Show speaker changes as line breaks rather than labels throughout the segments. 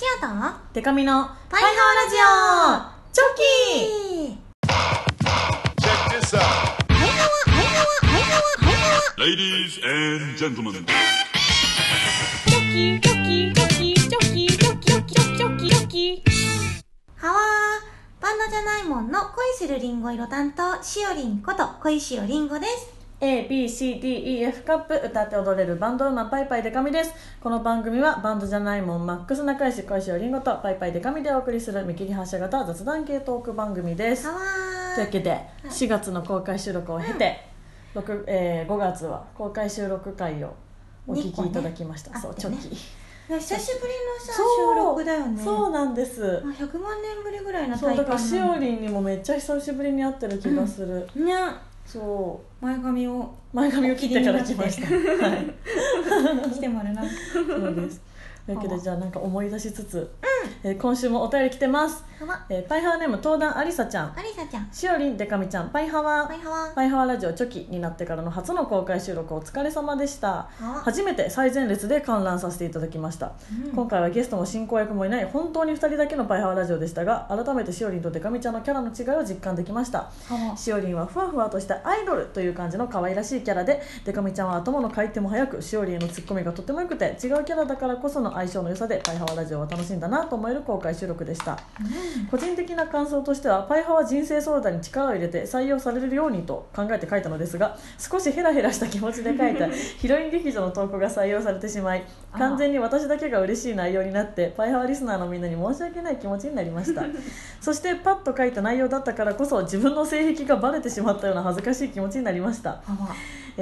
シアター
デカミの
パイハ
ワラジオチョキ
Check this out.
パイハワパイハワパイハワパイハワ
Ladies and gentlemen.
チョキチョキチョキチョキチョキチョキチョキチョキ
ハワーバンドじゃないもんの恋するりんご色担当しおりんこと恋しおりんごです
ABCDEF カップ歌って踊れるバンドウーマンパイパイデカミです。この番組はバンドじゃないもんマックス仲良し恋しおりんごとパイパイデカミでお送りする見切り発車型雑談系トーク番組です。というわけで4月の公開収録を経て、六えー5月は公開収録会をお聞きいただきました、そうチョキ
久しぶりのさ収録だよね。
そうなんです。
あ100万年ぶりぐらいの
そうだからしお
り
りんにもめっちゃ久しぶりに会ってる気がする、
ね
そ
前髪を
う前髪を切ってから来ました。はい。
来てもらうな
そうですというわけでじゃあなんか思い出しつつ、えー今週もお便り来てます、
ハワ
えーパイハワネーム東壇ありさちゃん。
アリサちゃん。
しおりんでかみちゃん。パイハワ
パイハワ。
パイハワラジオチョキになってからの初の公開収録お疲れ様でした。
あ
初めて最前列で観覧させていただきました、今回はゲストも進行役もいない本当に2人だけのパイハワラジオでしたが改めてしおりんとデカミちゃんのキャラの違いを実感できました。
ハワ
しおりんはふわふわとしたアイドルという感じの可愛らしいキャラでデカミちゃんは頭の回転も速くしおりんへのツッコミがとても良くて違うキャラだからこその相性の良さでパイハワラジオは楽しんだなと思える公開収録でした。個人的な感想としてはパイハワ人生相談に力を入れて採用されるようにと考えて書いたのですが少しヘラヘラした気持ちで書いた ヒロイン劇場の投稿が採用されてしまい完全に私だけが嬉しい内容になってパイハワリスナーのみんなに申し訳ない気持ちになりました。そしてパッと書いた内容だったからこそ自分の性癖がバレてしまったような恥ずかしい気持ちになりました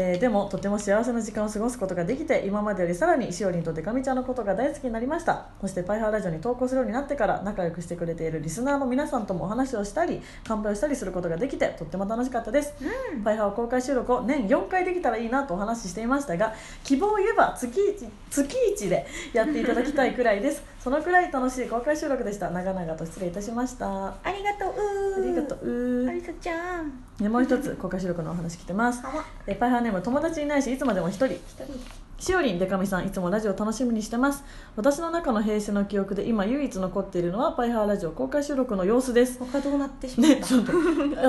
えーでもとても幸せな時間を過ごすことができて今までよりさらにしおりんとデカミちゃんのことが大好きになりました。そしてパイハーラジオに投稿するようになってから仲良くしてくれているリスナーの皆さんともお話をしたり乾杯をしたりすることができてとっても楽しかったです、パイハー公開収録を年4回できたらいいなとお話ししていましたが希望を言えば月 1, 月1でやっていただきたいくらいです。そのくらい楽しい公開収録でした。長々と失礼いたしました。あ
ありがとう。
りがとう。
アリサちゃん。
ねもう一つ公開収録のお話来てます。えパイハーネーム友達いないしいつまでも一人。
一人
しおりんでかみさんいつもラジオ楽しみにしてます。私の中の平成の記憶で今唯一残っているのはパイハーラジオ公開収録の様子です。
他どうなってしまった？
ねちょっと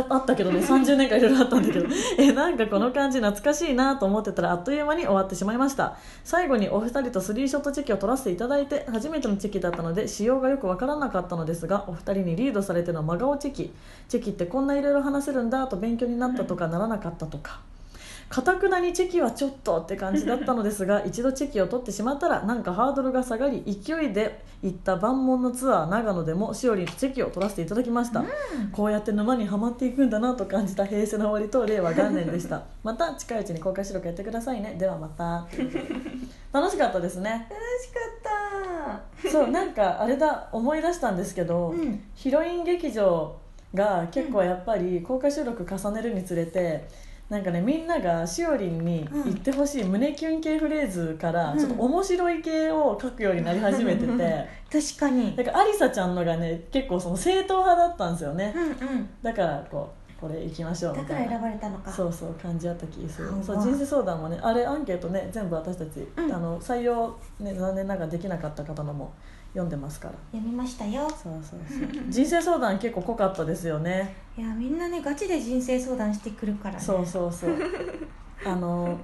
ああったけどね。30年間いろいろあったんだけど。えなんかこの感じ懐かしいなと思ってたらあっという間に終わってしまいました。最後にお二人とスリーショットチェキを取らせていただいて初めてのチェキだったので仕様がよくわからなかったのですがお二人にリードされての真顔チェキ。チェキってこんないろいろ話せるんだと勉強になったとかならなかったとかかたくなにチェキはちょっとって感じだったのですが 一度チェキを取ってしまったらなんかハードルが下がり勢いで行った万門のツアー長野でもしおりんとチェキを取らせていただきました、こうやって沼にはまっていくんだなと感じた平成の終わりと令和元年でした。また近いうちに公開収録やってくださいね。ではまた。楽しかったですね。
楽しかった。
そうなんかあれだ思い出したんですけど、
うん。
ヒロイン劇場が結構やっぱり公開収録重ねるにつれてなんかねみんながしおりんに言ってほしい胸キュン系フレーズから
うん。
ちょっと面白い系を書くようになり始めてて、
確かに。
だからありさちゃんのがね結構その正統派だったんですよね。
うんうん。
だからこうこれ行きましょう
だから選ばれたのか。
そうそう感じあった気がする。
あ
そう人生相談もねあれアンケートね全部私たち、
うん。
あの採用、ね、残念ながらできなかった方のも読んでますから。
読みましたよ。
そうそうそう。人生相談結構濃かったですよね。
いやみんなねガチで人生相談してくるからね。
そうそうそう。あの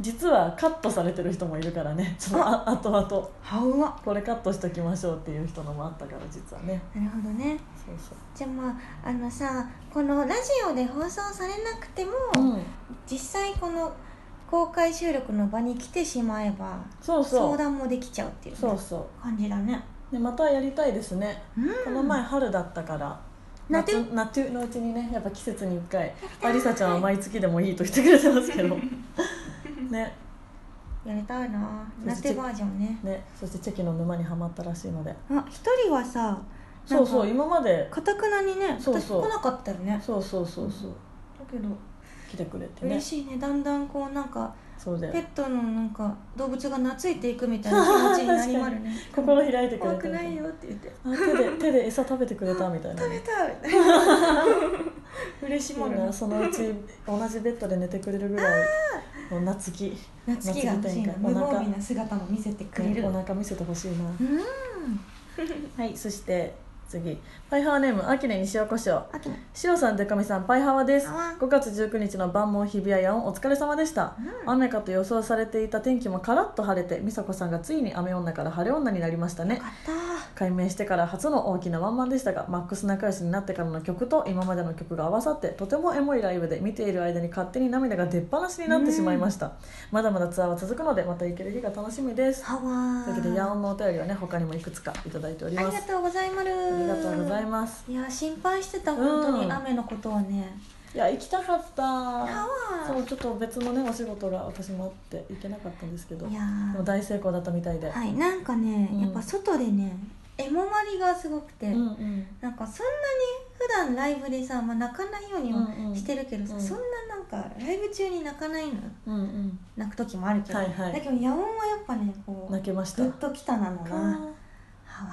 実はカットされてる人もいるからね。そのあ後々。
はうわ。
これカットしときましょうっていう人のもあったから実はね。
なるほどね。
そうそう。
じゃあまああのさこのラジオで放送されなくても、
うん。
実際この公開収録の場に来てしまえば
そうそう。
相談もできちゃうっていうね。
そうそう。
感じだね。
でまたやりたいですね、
うん。
この前春だったから。
夏？
夏？夏のうちにねやっぱ季節に1回ありさちゃんは毎月でもいいと言ってくれてますけど。ね。
やりたいな。夏バージョンね。
ね。そしてチェキの沼にはまったらしいので。
あ一人はさ
そうそう今まで。
かたくなにね
そうそう。
私来なかったよね。
そうそうそうそう。
だけど
来てくれてね。
嬉しいね。だんだんこうなんか
そうで
ペットのなんか動物が懐いていくみたいな気持ちになりまるね。
心開いてくれて
怖くないよって言って。
あ手で手で餌食べてくれたみたいな
食べたい。嬉しいもんな
みんなそのうち同じベッドで寝てくれるぐらいの夏希
夏希が欲しいな。無防備な姿も見せてくれる。
お腹見せてほしいな。
うん。
はいそして次。パイハワネーム秋根西尾こしょ
秋の
塩さんでかみさんパイハワです。
ハワ
5月19日の晩門日比谷野音お疲れ様でした、雨かと予想されていた天気もカラッと晴れて美佐子さんがついに雨女から晴れ女になりましたね。
よかった。
改名してから初の大きなワンマンでしたがマックス仲良しになってからの曲と今までの曲が合わさってとてもエモいライブで見ている間に勝手に涙が出っ放しになってしまいました、まだまだツアーは続くのでまた行ける日が楽しみです。というわけでヤオンのお便りはね他にもいくつかいただいております。
ありがとうございます。
ありがとうございます。
いや心配してた本当
うん
に雨のことはね、
いや行きたかった。そうちょっと別のねお仕事が私もあって行けなかったんですけど。
いや
でも大成功だったみたいで、
はいなんかね、
うん。
やっぱ外でねエモまりがすごくて、
うんうん。
なんかそんなに普段ライブでさ、まあ、泣かないようには
うんうん。
してるけどさ、
うん。
そんななんかライブ中に泣かないの
うんうん。
泣く時もあるけど、
はいはい。
だけど野音はやっぱねこう
泣けました。
グッときたなのな。はわ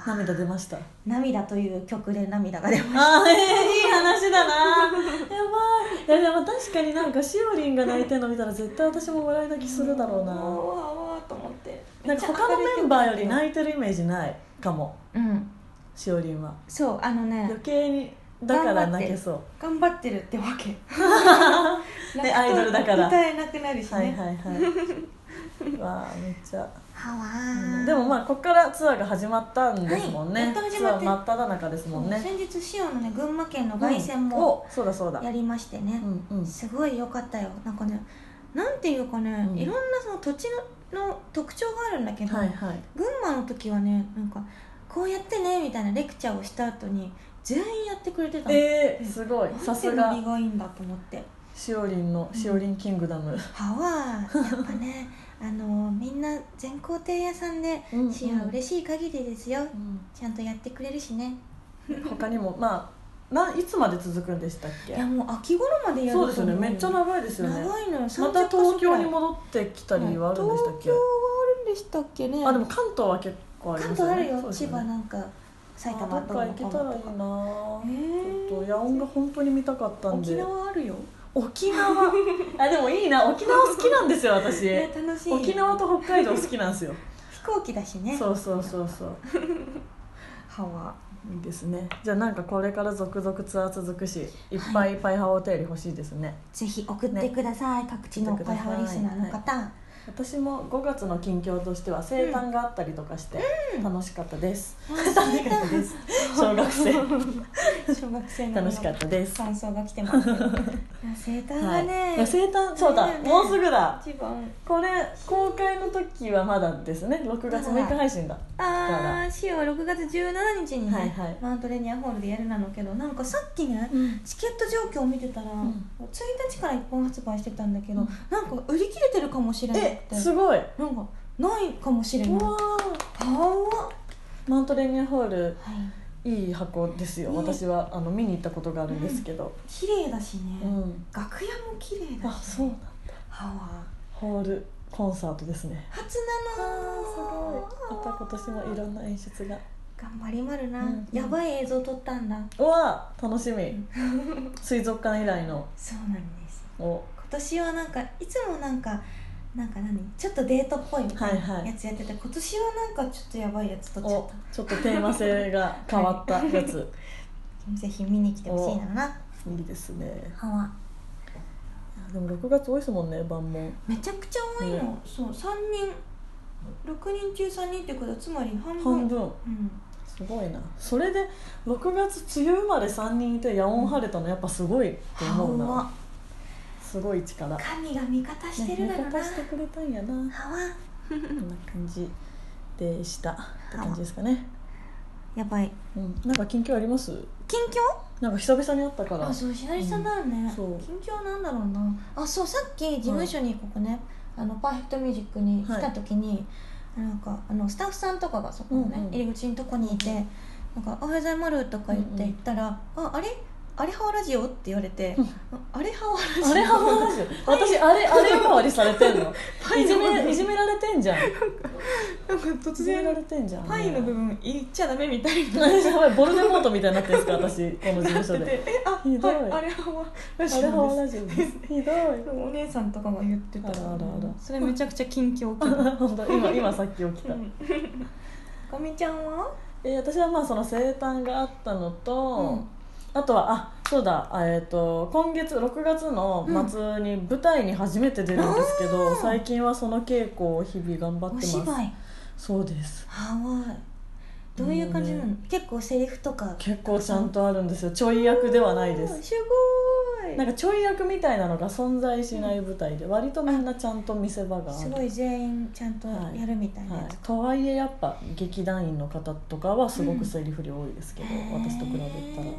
涙出ました？
涙という曲で涙が出まし
あー、えー、いい話だな。やばい。いやでも確かになんかしおりんが泣いてるの見たら絶対私も笑い泣きするだろうな。
たわーわーと思って。
なんか他のメンバーより
い
泣いてるイメージないかも。
うん。
しおりんは。
そうあのね。
余計にだから泣けそう。
頑張ってるってわけ。
ねアイドルだから。
歌えなくなるしね、
はいはいはい。わあめっちゃ、うん
ー
でもまあここからツアーが始まったんですもんね、
はい
ツア
まって。
ー真っ只中ですもんね。
先日塩のね群馬県の凱旋
うん。
も
おそうだそうだ。
やりましてね、
うんうん。
すごい良かったよ。なんかねなんていうかね、
うん。
いろんなその土地のの特徴があるんだけど、
はいはい。
群馬の時はねなんかこうやってねみたいなレクチャーをした後に全員やってくれてたの。
えー、すごい。さすが。
てノリがいいんだと思って。
しおりんのしおりんキングダム、
歯はやっぱね あのみんな全工程屋さんでシア嬉しい限りですよ。
うん。
ちゃんとやってくれるしね。
他にもまあないつまで続くんでしたっけ？
いやもう秋頃までやる
そうですよね。めっちゃ長いですよね。
長いのよ。
また
30
東京に
も
戻ってきたりはあるんでしたっけ、
東京はあるんでしたっけね？
あでも関東は結構あり
関
ますよね。
東あるよ、
ね。
葉なんか埼玉
あどっか行けたらいいな
へー
ちょっと野音が本当に見たかったんで。
沖縄あるよ
沖縄。あでもいいな。沖縄好きなんですよ私。
ね楽しい。
沖縄と北海道好きなんですよ。
飛行機だしね。
そうそうそうそう。
ハワ。
いいですね。じゃあなんかこれから続々ツアー続くしいっぱいパイハワお便り欲しいですね。
ぜひ送ってください、各地のパイハワリスナーの方、
私も5月の近況としては生誕があったりとかして楽しかったです、
うん
楽しかったです。小学生。
小学生の
楽しかったです。
感想が来てます。生誕がね、
い。や生誕そうだ、
ね
もうすぐだ。
一番。
これ公開の時はまだですね。6月6日配信だ。
あーシオは6月17日にね、
はいはい。
マウントレニアホールでやるなのけどなんかさっきね、
うん。
チケット状況を見てたら、
ん。
1日から一本発売してたんだけど、
うん。
なんか売り切れてるかもしれないっ
え
て。
すごい。
なんかないかもしれない。
うわマウントレニアホール
はい。
いい箱ですよ、
ね。
私はあの見に行ったことがあるんですけど、
綺麗だしね、
うん。
楽屋も綺麗だし、
あそうなんだ。
はわ
ホールコンサートですね。
初なの
すごい。また今年もいろんな演出が。
頑張りまるな、
うん。
やばい映像撮ったんだ。
うわ楽しみ。水族館以来の。
そうなんです。
お。
今年はなんかいつもなんかなんか何？ちょっとデートっぽいみたい
はいは
ない。やつやってて、今年はなんかちょっとやばいやつ撮っちゃっ
おちょっとテーマ性が 変わったやつ、
たぜひ見に来てほしいな。ない
いですね。
は
でも6月多いですもんね晩も。
めちゃくちゃ多いの、
ね。
そう3人。6人中3人ってことはつまり半分。
半分。
うん。
すごいな。それで6月梅雨生まれ3人いて夜音晴れたのやっぱすごいって思う
はわ
なすごい力、ね、
神が味方してるだろうな、
味方してくれたんやな。こんな感じでした。って感じですかね。
やばい。
うん。なんか近況あります？
近況？
なんか久々に会ったから。
あそうしなりさんだよね、
うんそう。
近況なんだろうな。あそうさっき事務所にここね、あのパーフェクトミュージックに来た時に、なんかあのスタッフさんとかがそこのね、
うんうん
入り口のとこにいて「なんかおはようございます」とか言って
うんうん。
言ったら「ああれ？あれハワラジオ?」って言われて
うん「
あれハワラジオ?」
あれはマジ私あれあれ代わりされてんのいじめいじめられてんじゃん
なんか突
じめられてんじゃん
パイの部分言っちゃダメみたいな
やばいボルデモートみたいになってるんですか私この事務所
なってて
で
えあ
ひどい
はいあれハワラジ
あれはラジオですひどい
お姉さんとかが言ってた
あらあらあら
それめちゃくちゃ近況気分
本当今今さっき起きた、
かみちゃんは
えー私はまあその生誕があったのと、
うん
あとはあそうだ、あえー、と今月6月の末に舞台に初めて出るんですけど、
あー。
最近はその稽古を日々頑張って
お
ます。
芝居。
そうです。
はわい。どういう感じなの、
も
結構セリフとか。
結構ちゃんとあるんですよ。ちょい役ではないです。
すごい。
なんかちょい役みたいなのが存在しない舞台で割とみんなちゃんと見せ場がある。
すごい全員ちゃんとやるみたいな。
はい。
やつ、、
とはいえやっぱ劇団員の方とかはすごくセリフ量多いですけど、私と比べたら。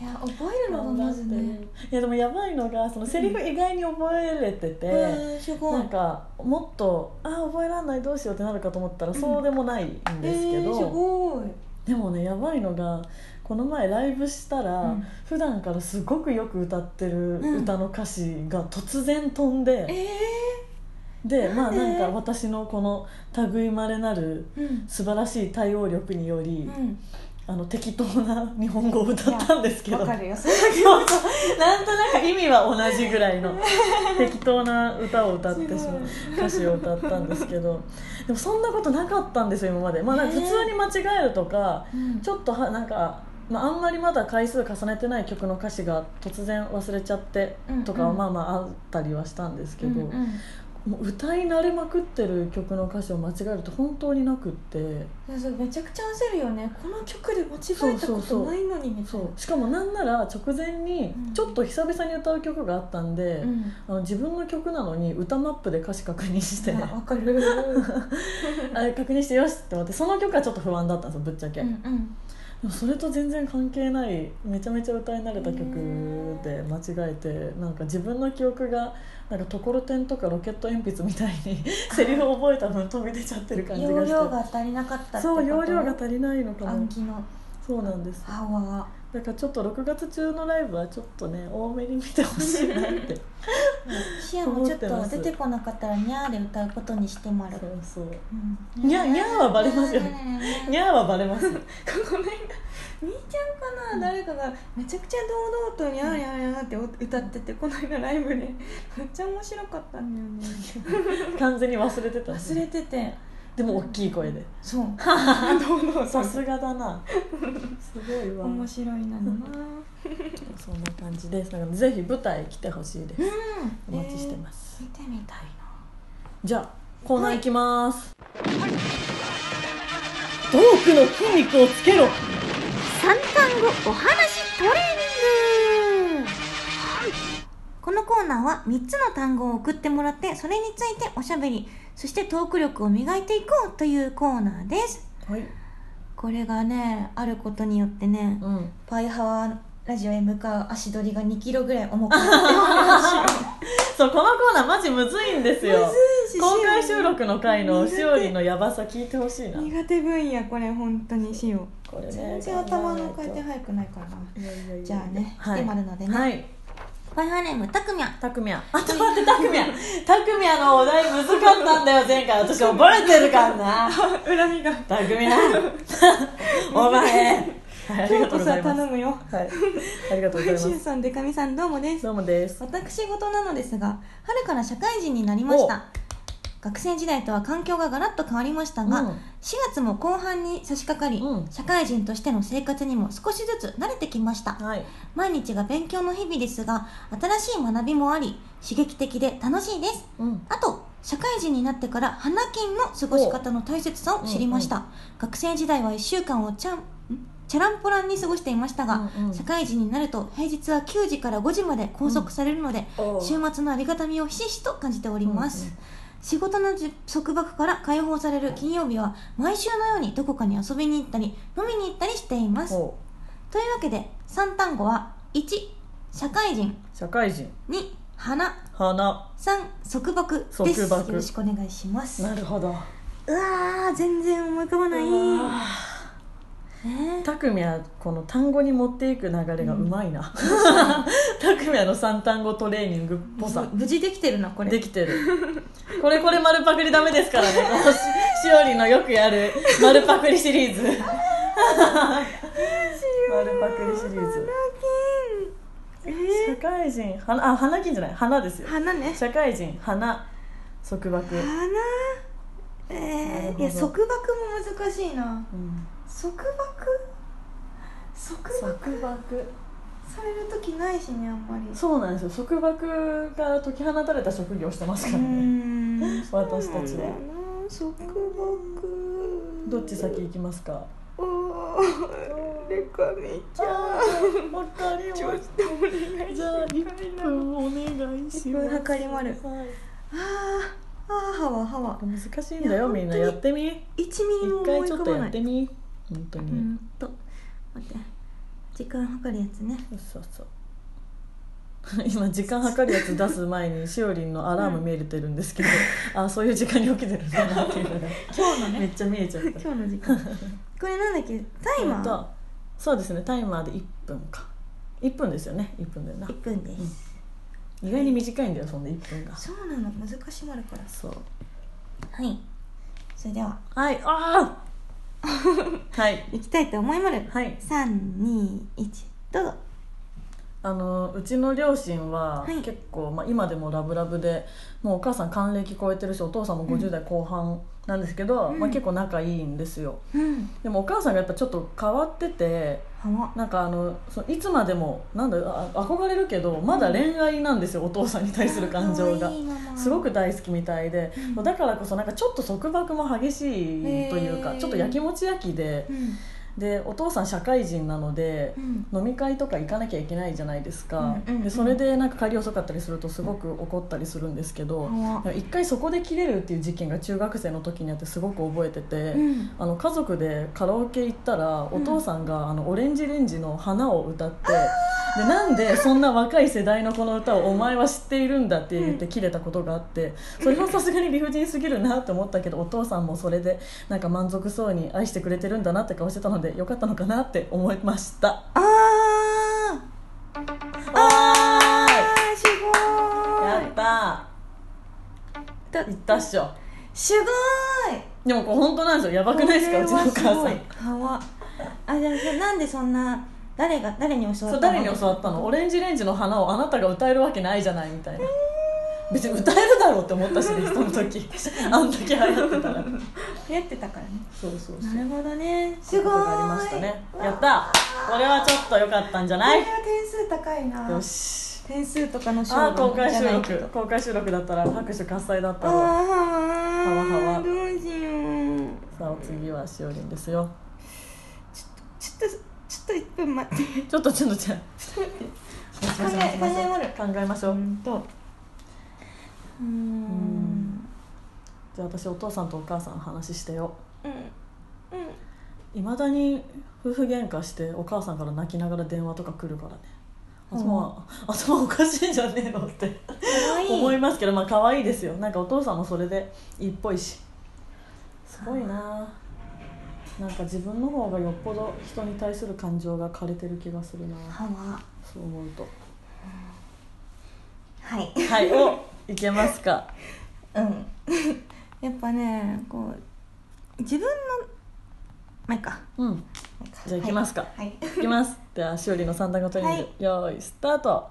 いや覚えるのがまずね。
いやでもやばいのがそのセリフ意外に覚えれてて、
へーすごい。
なんかもっとあー覚えられないどうしようってなるかと思ったらそうでもないんですけど、
えーすごい。
でもねやばいのがこの前ライブしたら、
うん。
普段からすごくよく歌ってる
うん。
歌の歌詞が突然飛んで、
え
でまあ
なん
か私のこの類いまれなる
ー、うん。
素晴らしい対応力により、
うん
あの適当な日本語を歌ったんですけど。
わかるよ。そ
そうそうなんとなく意味は同じぐらいの 適当な歌を歌ってしまう歌詞を歌ったんですけど。でもそんなことなかったんですよ今まで、まあ、なんか普通に間違えるとか、
うん。
ちょっとはなんか、まあ、あんまりまだ回数重ねてない曲の歌詞が突然忘れちゃってとかはまあまああったりはしたんですけど、
うんうん
もう歌い慣れまくってる曲の歌詞を間違えると本当になくって。
めちゃくちゃ焦るよね。この曲で間違えたことないのにみたいな。
そうしかもなんなら直前に
うん。
ちょっと久々に歌う曲があったんで、
うん。
あの自分の曲なのに歌マップで歌詞確認して。
あわかる。
あれ確認してよしって思ってその曲はちょっと不安だったんですよぶっちゃけ、
うんうん
それと全然関係ないめちゃめちゃ歌い慣れた曲で間違えてなんか自分の記憶がなんかところてんとかロケット鉛筆みたいにセリフを覚えた分飛び出ちゃってる感じがして。
容量が足りなかった
そう容量が足りないのかも。そうなんです。
歯は
だからちょっと6月中のライブはちょっとね多めに見てほしいなって。
シアもちょっと出てこなかったらニャーで歌うことにしてもらう。
そうそう
うん
ニャニャーはバレますよ
ニャーニャー
はバレます
この間みーちゃんかな、誰かがめちゃくちゃ堂々と「にゃーにゃーにゃー」って歌っててこの間ライブでめっちゃ面白かったんだよね。
完全に忘れてた
忘れてて
でも大きい声で。
そ う。
さすがだな。すごいわ。
面白いな。のな
そんな感じですだからぜひ舞台来てほしいです。
うん。
お待ちしてます、
見てみたいな。
じゃあコーナー行きます、トークの筋肉をつけろ。
三単語お話トレーニング。このコーナーは3つの単語を送ってもらってそれについておしゃべりそしてトーク力を磨いていこうというコーナーです。
はい。
これがねあることによってね
うん。
パイハワラジオへ向かう足取りが2キロぐらい重くなってま
そうこのコーナーマジむずいんですよ。
むずいし。
公開収録の回のしおりのヤバさ聞いてほしいな。
苦手分野これ本当にしよう。
これね
全然頭の回転早くないからな。じゃあね
はい。
来てもらうのでね。
はい
パイハワネームたくみゃん
たくみやあと待ってたくみやたくみやのお題難かったんだよ 前回。私覚えてるからな。
恨みが。
たくみやお前。はいありがとうございます。
頼むよ。
はい。ありがとうございます。
しゅうさんでかみさんどうもです。
どうもです。
私事なのですが春から社会人になりました学生時代とは環境がガラッと変わりましたが、
うん。
4月も後半に差し掛かり、
うん。
社会人としての生活にも少しずつ慣れてきました。
はい。
毎日が勉強の日々ですが新しい学びもあり刺激的で楽しいです。
うん。
あと社会人になってから花金の過ごし方の大切さを知りました、学生時代は1週間をちゃんん？チャランポランに過ごしていましたが、
うんうん。
社会人になると平日は9時から5時まで拘束されるので、
おう。
週末のありがたみをひしひしと感じております、
うんうん
仕事のじ束縛から解放される金曜日は毎週のようにどこかに遊びに行ったり飲みに行ったりしています。
お
というわけで3単語は1社会人。
社会人。
2花。
花。
3束縛です。
束縛。
よろしくお願いします。
なるほど。
うわー全然思い浮かばない。ね。
たくみはこの単語に持っていく流れがうまいな、たくみはの3単語トレーニングっぽさ。
無事できてるなこれ。
できてる。これこれ丸パクリダメですからね。このししおりのよくやる丸パクリシリーズ。丸パクリシリーズ。
え
社会人花あ花金じゃない花ですよ。
花ね。
社会人花。束縛、
花？えー、いや束縛も難しいな。
うん。
束縛？束縛。
束縛
される時ないしねあんまり。
そうなんですよ。束縛が解き放たれた職業をしてますからね。
ん。
私たちは
そうなんだよな束縛。
どっち先行きますか？
レカミちゃん。
あわかりまし
ちょっとお願い
じゃあ1分お願いし
1
ます。
分測り丸。
はい
あーあー歯は歯は。
難しいんだよみんな。やってみ。
1ミリも
一
思い
回ちょっと
浮かばない
やってみ。本当に、
うんと待って時間計るやつね。
そうそう 今時間計るやつ出す前に しおりんのアラーム見えてるんですけど、あそういう時間に起きてるんだなっていうのが
今日の
めっちゃ見えちゃった。
今日の時間。これなんだっけ？タイマー？
えっとそうですねタイマーで1分か。1分ですよね1分だよな。
1分です、
意外に短いんだよそんな1分が。
そうなの。難しまるから。
そう。
はい。それでは。
はい。ああはい。
行きたいと思いまる
はい。
321どうぞ
あのうちの両親は
はい。
結構、まあ、今でもラブラブでもうお母さん還暦超えてるしお父さんも50代後半なんですけど、
うん。
まあ、結構仲いいんですよ。
うん。
でもお母さんがやっぱちょっと変わっててなんかあのそのいつまでもなんだあ憧れるけどまだ恋愛なんですよお父さんに対する感情が。すごく大好きみたいで、
うん。
だからこそなんかちょっと束縛も激しいというか
へー。
ちょっとやきもち焼きで
うん
でお父さん社会人なので
うん。
飲み会とか行かなきゃいけないじゃないですか、
うんうんうん。
でそれでなんか帰り遅かったりするとすごく怒ったりするんですけど
はわ
一回そこで切れるっていう事件が中学生の時にあってすごく覚えてて、
うん。
あの家族でカラオケ行ったらお父さんがあのオレンジレンジの花を歌って、でなんでそんな若い世代のこの歌をお前は知っているんだって言って切れたことがあってそれはさすがに理不尽すぎるなって思ったけどお父さんもそれでなんか満足そうに愛してくれてるんだなって顔してたのでよかったのかなって思いました。
あー。あーすごーい。
やった。
だ
ー言ったっしょ。
すごーい。
でもこれ本当なんですよ。やばくないですか？うちのお母さん。
んはわあじゃあなんでそんな誰が誰に教わったの？
そう誰に教わったの？オレンジレンジの花をあなたが歌えるわけないじゃないみたいな。別に歌えるだろうって思ったしね その時。あんだけ流行ってたら。
流行ってたからね。
そうそうそう。
なるほどね。すごい
ありましたね。やった。これはちょっと良かったんじゃない？
これは点数高いな。
よし。
点数とかの
あ
勝負
ー公開収録。公開収録だったら拍手喝采だったわ
あーは
はわ。
どうしよう。
さあお次はしおりんですよ。
ちょっとちょっと1分待って。
ちょっとちょっとじゃあ
考え考えまる
考えましょう、
うんと。うーん。
じゃあ私お父さんとお母さんの話してよ。
うん。うん。
いまだに夫婦喧嘩してお母さんから泣きながら電話とか来るからね。頭,、頭おかしいんじゃねえのって思いますけどまあ可愛いですよ。なんかお父さんもそれでいいっぽいし。すごいななんか自分の方がよっぽど人に対する感情が枯れてる気がするな。
はわ。
そう思うと。
はい。
はいおいけますか？
うん。やっぱねこう自分のまあいいか。
うん。
まあいいか。
じゃあ行きますか。
はい、
い。きます。ではしおりの三段ゴトレーニング、
はい。
よーいスタート。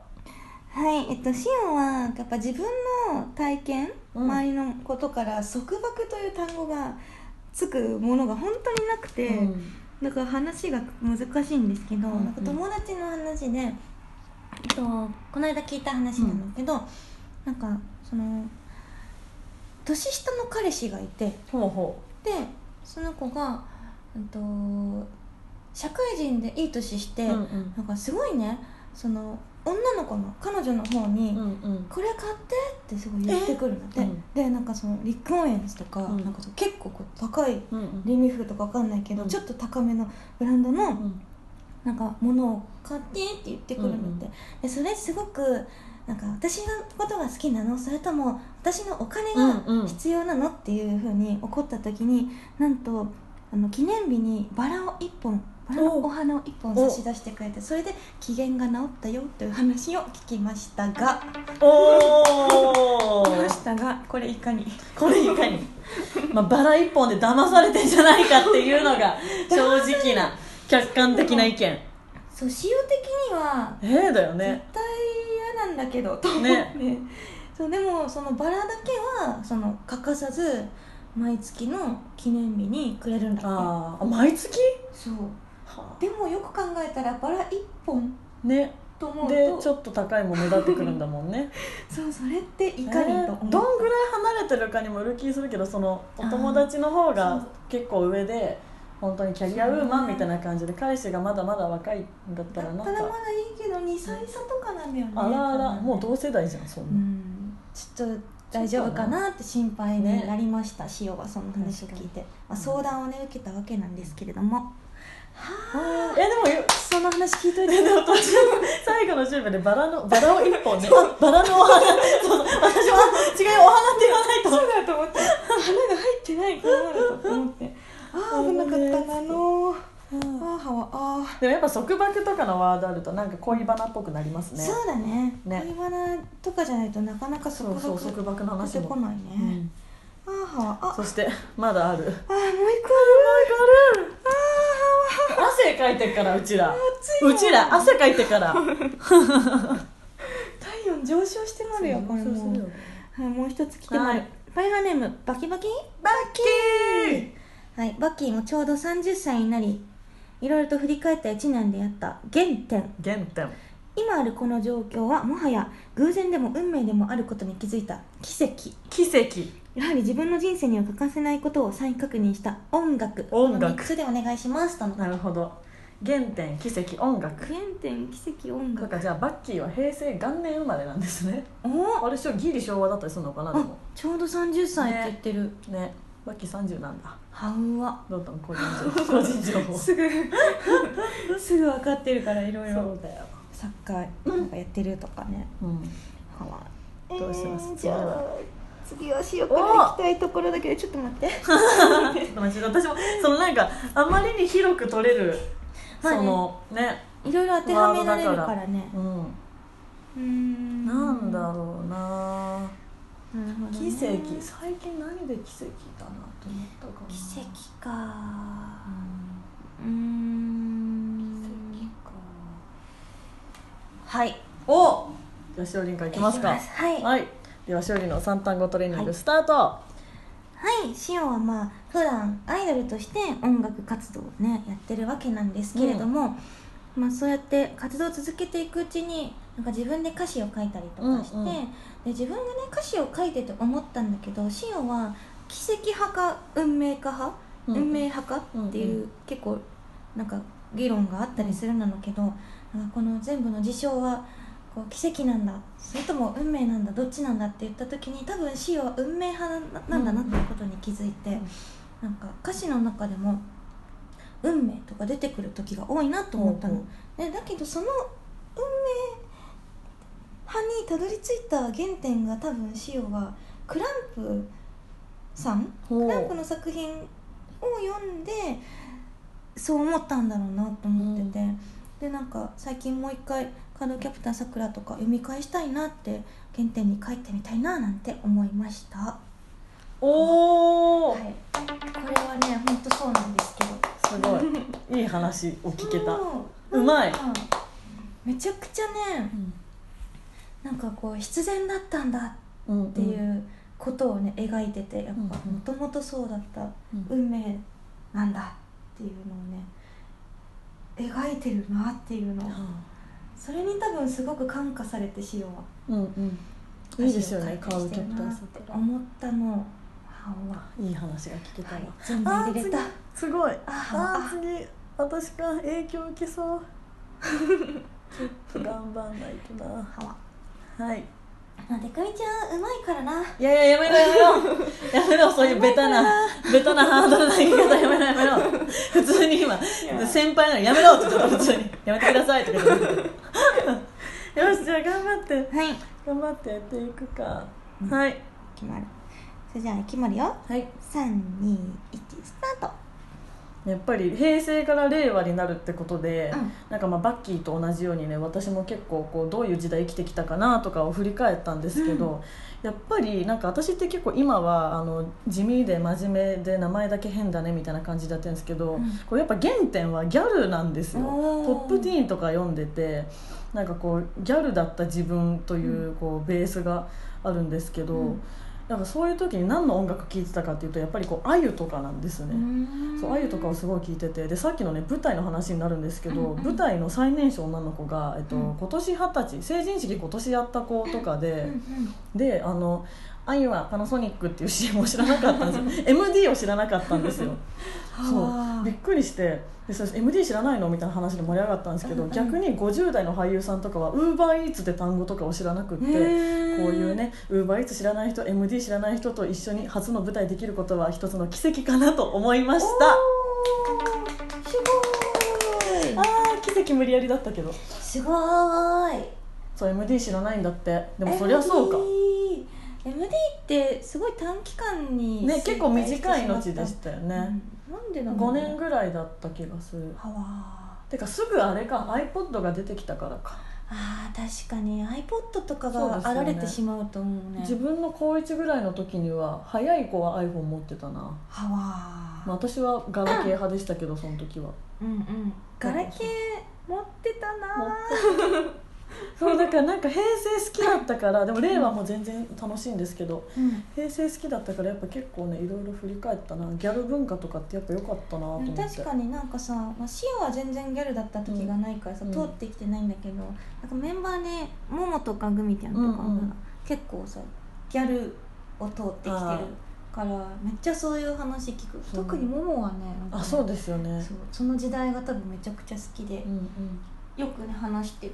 はい、えっと、シオンはやっぱ自分の体験、
うん。
周りのことから束縛という単語がつくものが本当になくて、
うん。
だから話が難しいんですけど、
うん。うん
なんか友達の話で、えっと、この間聞いた話なんだけど、なんかその年下の彼氏がいて
ほうほ
でその子が、うんと、社会人でいい年して、
ううんうん。
なんかすごいねその女の子の彼女の方に、これ買ってってすごい言ってくるの。で、でなんかそのリックオンエンスとか,、
うん。
なんか結構こう高いリミフとかわかんないけど、
うん。
ちょっと高めのブランドの
うん。
なんかものを買ってって言ってくるので,、でそれすごくなんか私のことが好きなの？それとも私のお金が必要なの？っていうふうに怒った時になんとあの記念日にバラを1本お花を1本差し出してくれてそれで機嫌が治ったよという話を聞きましたが
おー。
聞きましたがこれいかに？
これいかに、まあ、バラ一本で騙されてんじゃないかっていうのが正直な客観的な意見。
そう使用的には
ええだよ
絶
ね
対嫌なんだけどと思って、
ね。
そうでもそのバラだけはその欠かさず毎月の記念日にくれるんだって。
あーあ毎月？
そう。
は
でもよく考えたらバラ1本
あね。
と思う
で
と
ちょっと高いもん目立ってくるんだもんね。
そうそれっていかに
え
と思う、
ーどんぐらい離れてるかにもよる気するけどそのお友達の方が結構上で本当にキャリアウーマンみたいな感じで彼氏がまだまだ若いんだったらなん
だったらま
か
だいいけど2歳差とかなんだよね
あらあらもう同世代じゃんそん
う
な、
ん。ちょっと大丈夫かなって心配になりました、しおがその話を聞いて、まあ、相談をね受けたわけなんですけれども
あ。ーえでもよ
その話聞いといて。
でも途中最後の10秒でバラのバラを一本ね。バラのお花。そう。そう私は違うお花って言わないと。
そうだと思って。花が入ってないかなと思って。ああ危なかったなあのあーはわあー。
でもやっぱ束縛とかのワードあるとなんか恋バナっぽくなりますね。
そうだね。
ね。
恋バナとかじゃないとなかなかそこ
そうそう束縛の話も。
こないね、
うん。
あーはわあ。
そしてまだある。
あーもう一個ある。あーはわ
汗かいてっからうちら。
暑いよ
うちら汗かいてから。
体温上昇してまるよこれも。うはい、もう一つ来てまる、
はい。
パイハーネームバキバキ？
バッキー！
はいバッキーもちょうど30歳になりいろいろと振り返った1年でやった原点。
原点。
今あるこの状況はもはや偶然でも運命でもあることに気づいた奇跡。
奇跡
やはり自分の人生には欠かせないことを再確認した。音楽。
音楽。
この3つでお願いしますとの。
なるほど。原点奇跡音楽。
原点奇跡音楽。
だからじゃあバッキーは平成元年生まれなんですね。
お？
あれしょギリ昭和だったりするのかなで
あ
も
ちょうど30歳って言ってる、
ね。バッキー30なんだ。
はうわ
どうだったの？個人情報。個人情報
すぐ。すぐ分かってるからいろいろ。
そうだよ。
サッカーなんかやってるとかね、
うん。
はわ
どうします？
えーじゃあ次は塩
お
から行きたいところだけどちょっと待って。
ちょっと待って私もそのなんかあまりに広く取れる、
まあね。
そのね
いろいろ当てはめられるからね。
うん。
うーん。
なんだろうな。
なるほど、ね、
奇跡。最近何で奇跡だなと思ったかな。
奇跡か。
うん。奇跡か。
はい。
おじゃあしおりんからいきますか。
はい。
はい、ではしおりんの三単語トレーニングスタート、
はい、シオンはまあ普段アイドルとして音楽活動をねやってるわけなんですけれども、まあそうやって活動を続けていくうちになんか自分で歌詞を書いたりとかして、
うんうん。
で自分がね歌詞を書いてて思ったんだけどシオンは奇跡派か運命家派、
うん。
運命派かっていう、
うんう
結構なんか議論があったりするんだけど、なんかこの全部の事象はこう奇跡なんだ。それとも運命なんだ。どっちなんだ。って言った時に多分シオは運命派ななんだなっていうことに気づいて、なんか歌詞の中でも運命とか出てくる時が多いなと思ったの、
ほ
でだけどその運命派にたどり着いた原点が多分シオはクランプさん。クランプの作品を読んでそう思ったんだろうなと思ってて、でなんか最近もう一回「カードキャプターさくら」とか読み返したいなって原点に書いてみたいななんて思いました。
おお、
はい、これはね本当そうなんですけど。
すごい。いい話を聞けた、
うん
うまい。
めちゃくちゃねなんかこう必然だったんだ
うん、
っていうことをね描いててやっぱ
うん
もともとそうだった
うん。
運命なんだっていうのをね描いてるなっていうの。をそれに多分すごく感化されてシオは。
うんうん。いいですよね
思ったのは。
いい話が聞けたわ、
はい。全部入れれた。
あー次。すごい。
あ
あー次。私か影響受けそう。ちょっと頑張んないとな。
は
はい
まあデカミちゃんうまいからな。い
やいややめろやめろ。やめろそういうベタなベタなハードルな言い方やめろやめろ。普通に今先輩なのにやめろって言っちゃった普通に。やめてくださいとか言って。よしじゃあ頑張って。
はい。
頑張ってやっていくか、はい。
決まる。それじゃあ決まるよ。
はい。
321スタート
やっぱり平成から令和になるってことで、
うん。
なんかまあバッキーと同じようにね私も結構こうどういう時代生きてきたかなとかを振り返ったんですけど、やっぱりなんか私って結構今はあの地味で真面目で名前だけ変だねみたいな感じでやってるんですけど、
うん。
これやっぱ原点はギャルなんですよ。トップティーンとか読んでてなんかこうギャルだった自分というこうベースがあるんですけど、
うん
なんかそういう時に何の音楽聴いてたかっていうとやっぱりこうあゆとかなんですね、そうあゆとかをすごい聞いててでさっきのね舞台の話になるんですけど、
うんうん
舞台の最年少女の子が、えっと
うん。
今年二十歳成人式今年やった子とかで、
うんうん。
であのあゆはパナソニックっていう CM を知らなかったんですよ。MD を知らなかったんですよ。そう。
はあ
びっくりしてでそれ MD 知らないのみたいな話で盛り上がったんですけど、
うんうん。
逆に50代の俳優さんとかはウーバーイーツって単語とかを知らなくって、こういうねウーバーイーツ知らない人 MD 知らない人と一緒に初の舞台できることは一つの奇跡かなと思いました。
すごい
あー奇跡無理やりだったけど。
すごーい。
そう MD 知らないんだって。でもそりゃそうか
MD, ってすごい短期間に
ね結構短い命でしたよね、
うん。なんでなの
5年ぐらいだった気がする。
はわ
てかすぐあれか。iPod が出てきたからか。
あー確かに。iPod とかがあられてしまうと思うね。
自分の高1ぐらいの時には早い子は iPhone 持ってたな、
はわ
まあ、私はガラケー。派でしたけどその時は
うんうんガラケー持ってたな
そうだからなんか平成好きだったからでも令和も全然楽しいんですけど
うん。
平成好きだったからやっぱ結構ねいろいろ振り返ったな。ギャル文化とかってやっぱ良かったなと思って。
確かになんかさ、まあ、シオは全然ギャルだった時がないからさ、
うん。
通ってきてないんだけどなんかメンバーでモモとかグミちゃんとかが、
うんうん
結構さギャルを通ってきてる
あ
からめっちゃそういう話聞く。特にモモはね
あそうですよね。
その時代が多分めちゃくちゃ好きで
うんうん。
よくね話してる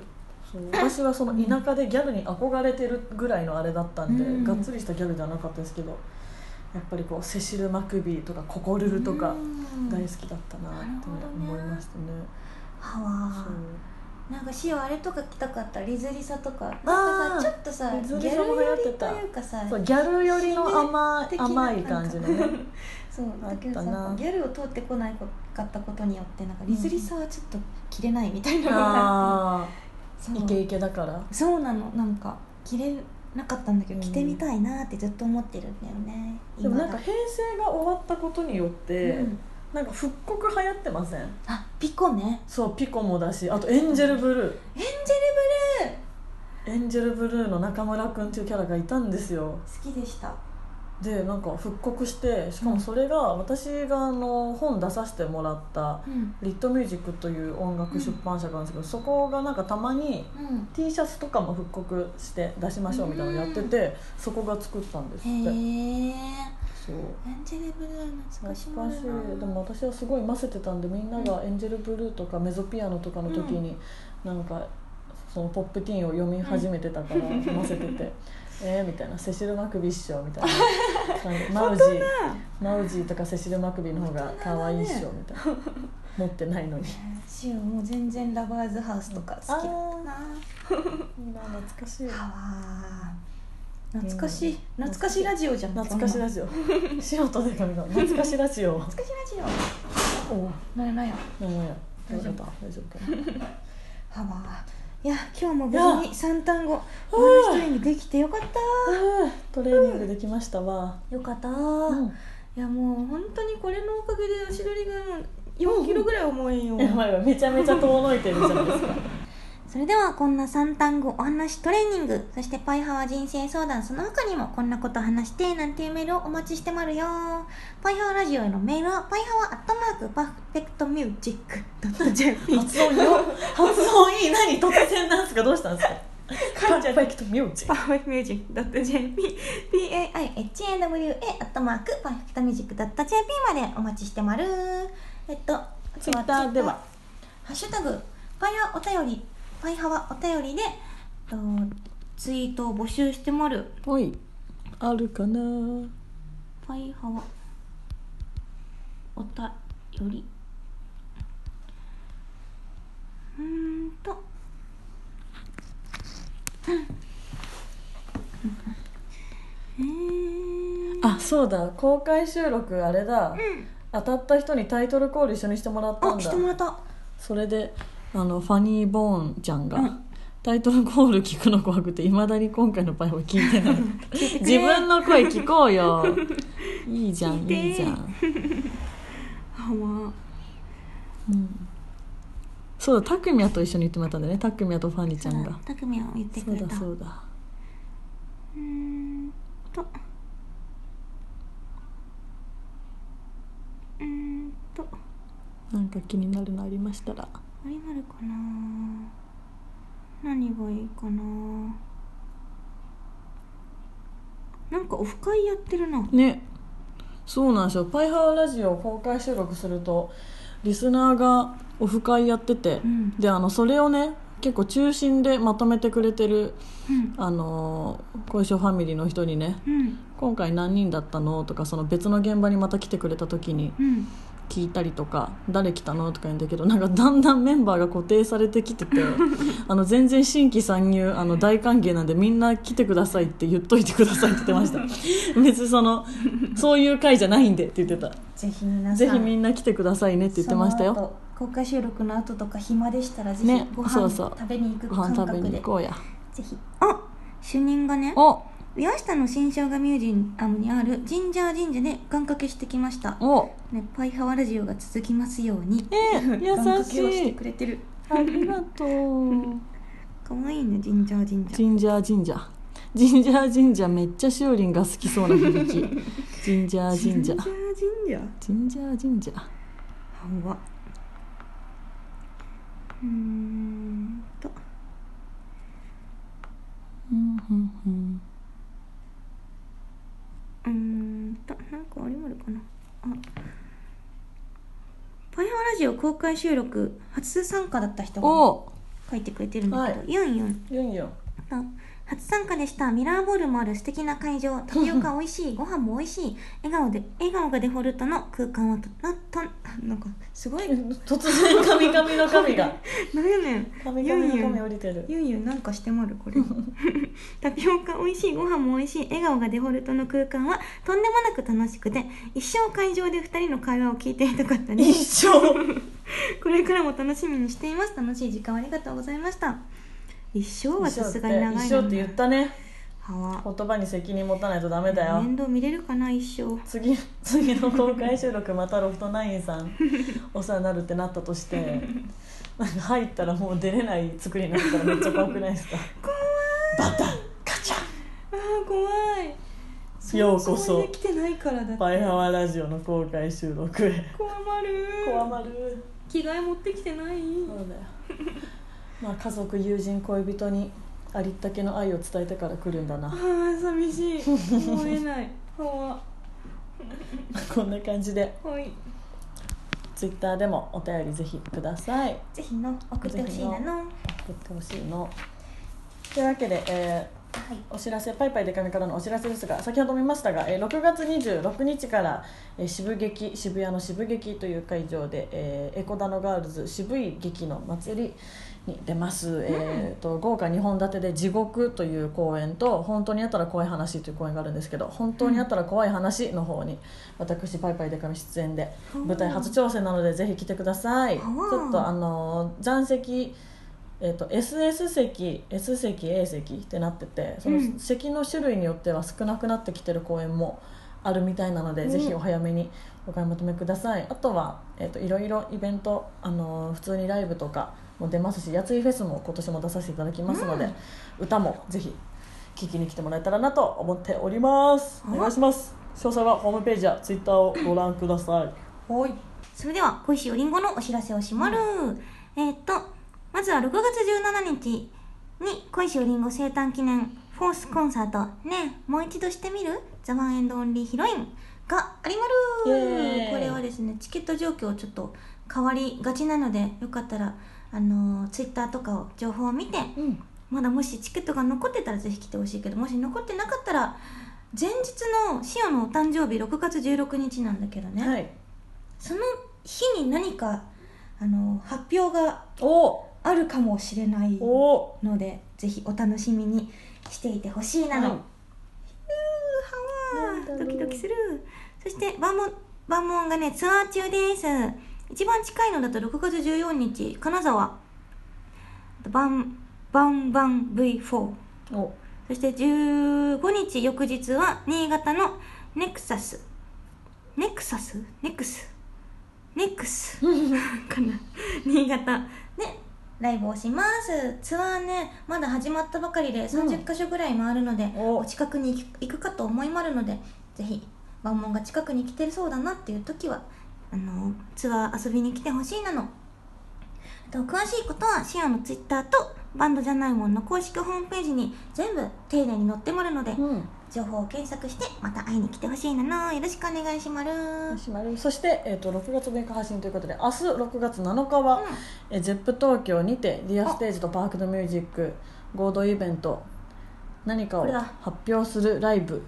そう私はその田舎でギャルに憧れてるぐらいのあれだったんで、
うん。
がっつりしたギャルではなかったですけどやっぱりこうセシル・マクビーとかココルルとか
うん。
大好きだったなって思いましたね。
はわ
そう。
なんかシオあれとか着たかった？リズリサとか。なん
あ
か
ー
さちょっとさギャル寄りと
ってた。
いうかさ
そうギャル寄りの甘甘い感じのね
そうだけどさギャルを通ってこないかったことによってなんかリズリサはちょっと着れないみたいなのがあ
あ
って
イケイケだから。
そうなの。なんか着れなかったんだけど
うん。
着てみたいなってずっと思ってるんだよね。
でもなんか平成が終わったことによって、
うん。
なんか復刻流行ってません？
あピコね。
そうピコもだしあとエンジェルブルー。
エンジェルブルー。
エンジェルブルーの中村くんっていうキャラがいたんですよ。
好きでした
でなんか復刻してしかもそれが私があの本出させてもらった
うん。
リットミュージックという音楽出版社があるんですけど、そこがなんかたまに
うん。
T シャツとかも復刻して出しましょうみたいなのやってて、そこが作ったんですって。そう。
エンジェルブルー懐かしい
懐かしい。でも私はすごい混ぜてたんでみんながエンジェルブルーとかメゾピアノとかの時になんかそのポップティーンを読み始めてたから 混ぜててえーみたいな。セシル・マクビッショみたいな感じ。マウジ。ーマウジーとかセシル・マクビの方が可愛いっしょみたいな。持ってないのに。
シオもう全然ラバーズハウスとか好きだったな。
いいな懐かしい。
懐かしい。
いいね。
懐かしいラジオじゃん。
懐かしラジオ。塩とでかみが。懐かしラジオ。
懐かしいラジ
おお
オなやなや
なんや
大丈夫。
大丈夫大丈夫かな。
はわいや今日も無事に三単語
や
お話しトレーニングできてよかった。
トレーニングできましたわ、
よかった、
うん。
いやもう本当にこれのおかげで足取りが4キロぐらい重いよ、
やばいわめちゃめちゃ遠のいてるじゃないですか
それではこんな3単語お話トレーニングそしてパイハワ人生相談その他にもこんなこと話してなんていうメールをお待ちしてまるよ。パイハワラジオへのメールはパイハワアットマークパーフェクトミュージックドット JP
発音よ。発音いい。何突然なんですか？どうしたんですか？
perfect musi- perfect music dot JP PAIHAWA アットマークパーフェクトミュージックドット JP までお待ちしてまるえっと
Twitter では。
ハッシュタグパイハワお便りパイハワお便りでとツイートを募集してまる。
クおい。あるかな。
パイハワおたより。うーんと。う んえー。
あそうだ。公開収録あれだ、当たった人にタイトルコール一緒にしてもらったん
あし
だ
てもらった。
それであのファニー・ボーンちゃんが、
うん。
タイトルコール聞くの怖くていまだに今回の場合は聞いてない。自分の声聞こうよ。いいじゃん
い
いじゃん。
あまあ
うん。そうだたくみやと一緒に言ってもらったんだね。たくみやとファニーちゃんが。
を言ってくれた。
そうだそうだ。
うんと。うんと。
なんか気になるのありましたら。
まるかな。何がいいかな。なんかオフ会やってるな。
ね。そうなんですよ。パイハワラジオを公開収録するとリスナーがオフ会やってて、
うん。
であのそれをね結構中心でまとめてくれてる
うん。
あの小石ファミリーの人にね
うん。
今回何人だったの？とかその別の現場にまた来てくれた時に
うん
聞いたりとか誰来たのとか言うんだけどなんかだんだんメンバーが固定されてきてて あの全然新規参入あの大歓迎なんでみんな来てくださいって言っといてくださいって言ってました。別にそのそういう会じゃないんでって言ってた。
ぜひ皆さん
ぜひみんな来てくださいねって言ってましたよ。
その後公開収録の後とか暇でしたらぜひ
ね
ご飯
そうそう。
食べに行く
ご
感覚で。
飯食べに行こうや。
ぜひ。あ主任がね岩下の新生姜ミュージアムにあるジンジャー神社で願掛けしてきました。
お。
ね、パイハワラジオが続きますように。
えー優しい。
願掛けをしてくれてる。
ありがとう。
かわいいねジンジャー神社
ジンジャー神社ジンジャー神社めっちゃしおりんが好きそうな響き ジンジャー神社
ジンジャー神社
ジンジャー神社
はわ。うーんと。
うんうんうん
うーんとなんかありまるかな。あパイハワラジオ公開収録初参加だった人が
お
書いてくれてるんだけど、
は
ユンユン。
ユンユン。
あ初参加でした。ミラーボールもある素敵な会場。タピオカ美味しい。ご飯も美味しい。笑顔で笑顔がデフォルトの空間はとなとなんかすごい。
突然神々の神が。
なんやね。ん
神々の神降りてる。
ゆんゆんなんかしてまるこれ。タピオカ美味しい。ご飯も美味しい。笑顔がデフォルトの空間はとんでもなく楽しくて一生会場で二人の会話を聞いていたかったね
一生。
これからも楽しみにしています。楽しい時間ありがとうございました一生はさすがに長い
一生って言ったね。言葉に責任持たないとダメだよ。
面倒見れるかな一生。
次次の公開収録またロフトナインさんお世話になるってなったとしてなんか入ったらもう出れない作りになったらめっちゃ怖くないですか？バタンガチャ。
あー怖い。
ようこそ
そもできてないから
パイハワラジオの公開収録へ。
怖まる
怖まる
着替え持ってきてない
そうだよまあ家族友人恋人にありったけの愛を伝えてから来るんだな。
あー寂しい。思えない。はわ
こんな感じで。
はい。
ツイッターでもお便りぜひください。
ぜひの送ってほしいなの。は
送ってほしいの。というわけで、えー
い。
お知らせパイパイデカミからのお知らせですが先ほど見ましたが、えー6月26日から、えー渋劇渋谷の渋劇という会場で、えーエコダノガールズ渋い劇の祭りに出ます、えーと豪華2本立てで「地獄」という公演と「本当にあったら怖い話」という公演があるんですけど「本当にあったら怖い話」の方に私パイパイデカミ出演で舞台初挑戦なのでぜひ来てください。ちょっとあのー残席えー、と SS 席 S 席 A 席ってなっててその
うん。
席の種類によっては少なくなってきてる公演もあるみたいなので、
うん。
ぜひお早めにお買い求めください。あとは、えー、といろいろイベント、あのー普通にライブとかも出ますしやついフェスも今年も出させていただきますので、
うん。
歌もぜひ聴きに来てもらえたらなと思っております。お願いします。詳細はホームページやツイッターをご覧ください。
はい。それでは小石おりんごのお知らせをしまる、えーっとまずは6月17日に小石おりんご生誕記念フォースコンサートねもう一度してみるザワンエンドオンリーヒロインがありまる。これはですねチケット状況ちょっと変わりがちなのでよかったらあのツイッターとかを情報を見て
うん。
まだもしチケットが残ってたらぜひ来てほしいけどもし残ってなかったら前日のシオのお誕生日6月16日なんだけどね、
はい。
その日に何かあの発表が
お！
あるかもしれない
お！
のでぜひお楽しみにしていてほしいなの、
はい。う
ードキドキする。そしてバンモンバンモンがねツアー中です一番近いのだと6月14日金沢。バンバンバン V4
お。
そして15日翌日は新潟のネクサス。ネクサス？ネクス？ネクス。かな。新潟。ねライブをします。ツアーねまだ始まったばかりで30カ所ぐらい回るので、
お。
お近くに行くかと思いまるのでぜひ万門が近くに来てるそうだなっていう時はあのツアー遊びに来てほしいなの。あと詳しいことはシアのツイッターとバンドじゃないもんの公式ホームページに全部丁寧に載ってもらうので、
うん。
情報を検索してまた会いに来てほしいなの。よろしくお願いします。
閉まるそして、えー、と6月6日配信ということで明日6月7日は、えー、ZEP 東京にてディアステージとパークドミュージック合同イベント何かを発表するライブ、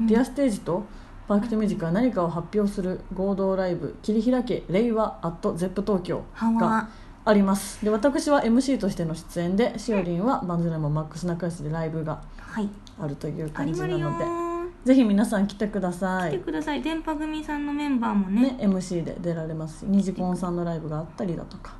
うん。
ディアステージとパークドミュージックは何かを発表する合同ライブ切り開け令和 at ZEP 東京があります。で私は MC としての出演でしおりんはバンズラモンマックス仲良しでライブが
はい。
あるという感じなので
るよー。
ぜひ皆さん来てください。
来てください。電波組さんのメンバーもね。
ね、MC で出られますしニジコンさんのライブがあったりだとか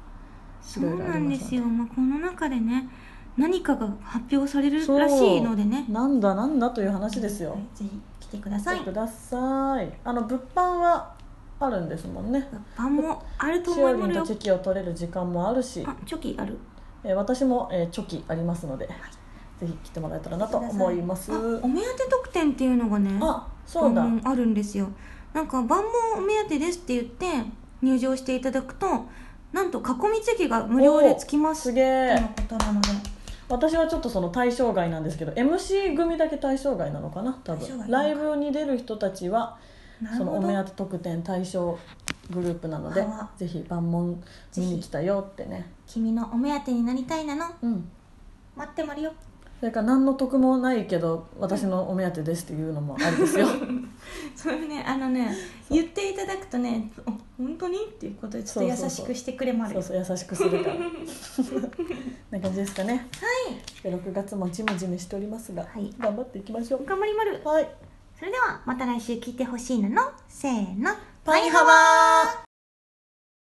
そうなんですよ、まあ、この中でね何かが発表されるらしいのでね。
なんだなんだという話ですよ、
ぜひ来てください。
ください。あの物販はあるんですもんね。
物販もあると
しおりんと
思いますよ。
チェキを取れる時間もあるし、
あチョキある。
えー私も、えーチョキありますので、ぜひ来てもらえたらなと思います。
あお目当て特典っていうのがね
あそうだ、
んあるんですよ。なんか万問お目当てですって言って入場していただくとなんと囲み席が無料でつきます。
すげえ
とのことなので
私はちょっとその対象外なんですけど MC 組だけ対象外なのかな多分。ライブに出る人たちはそのお目当て特典対象グループなのでぜひ万問見に来たよってね。
君のお目当てになりたいなの。
うん。
待ってまるよ
それから何の得もないけど私のお目当てですっていうのもありですよ。
それねあのね言っていただくとね「あ本当に?」っていうことでちょっと優しくしてくれまるよ。
そうそう優しくするから。な感じですかね。はい。6月もジメジメしておりますが、
はい。
頑張っていきましょう。
頑張りまる。
はい。
それではまた来週聞いてほしいなのせーの。
パイハワー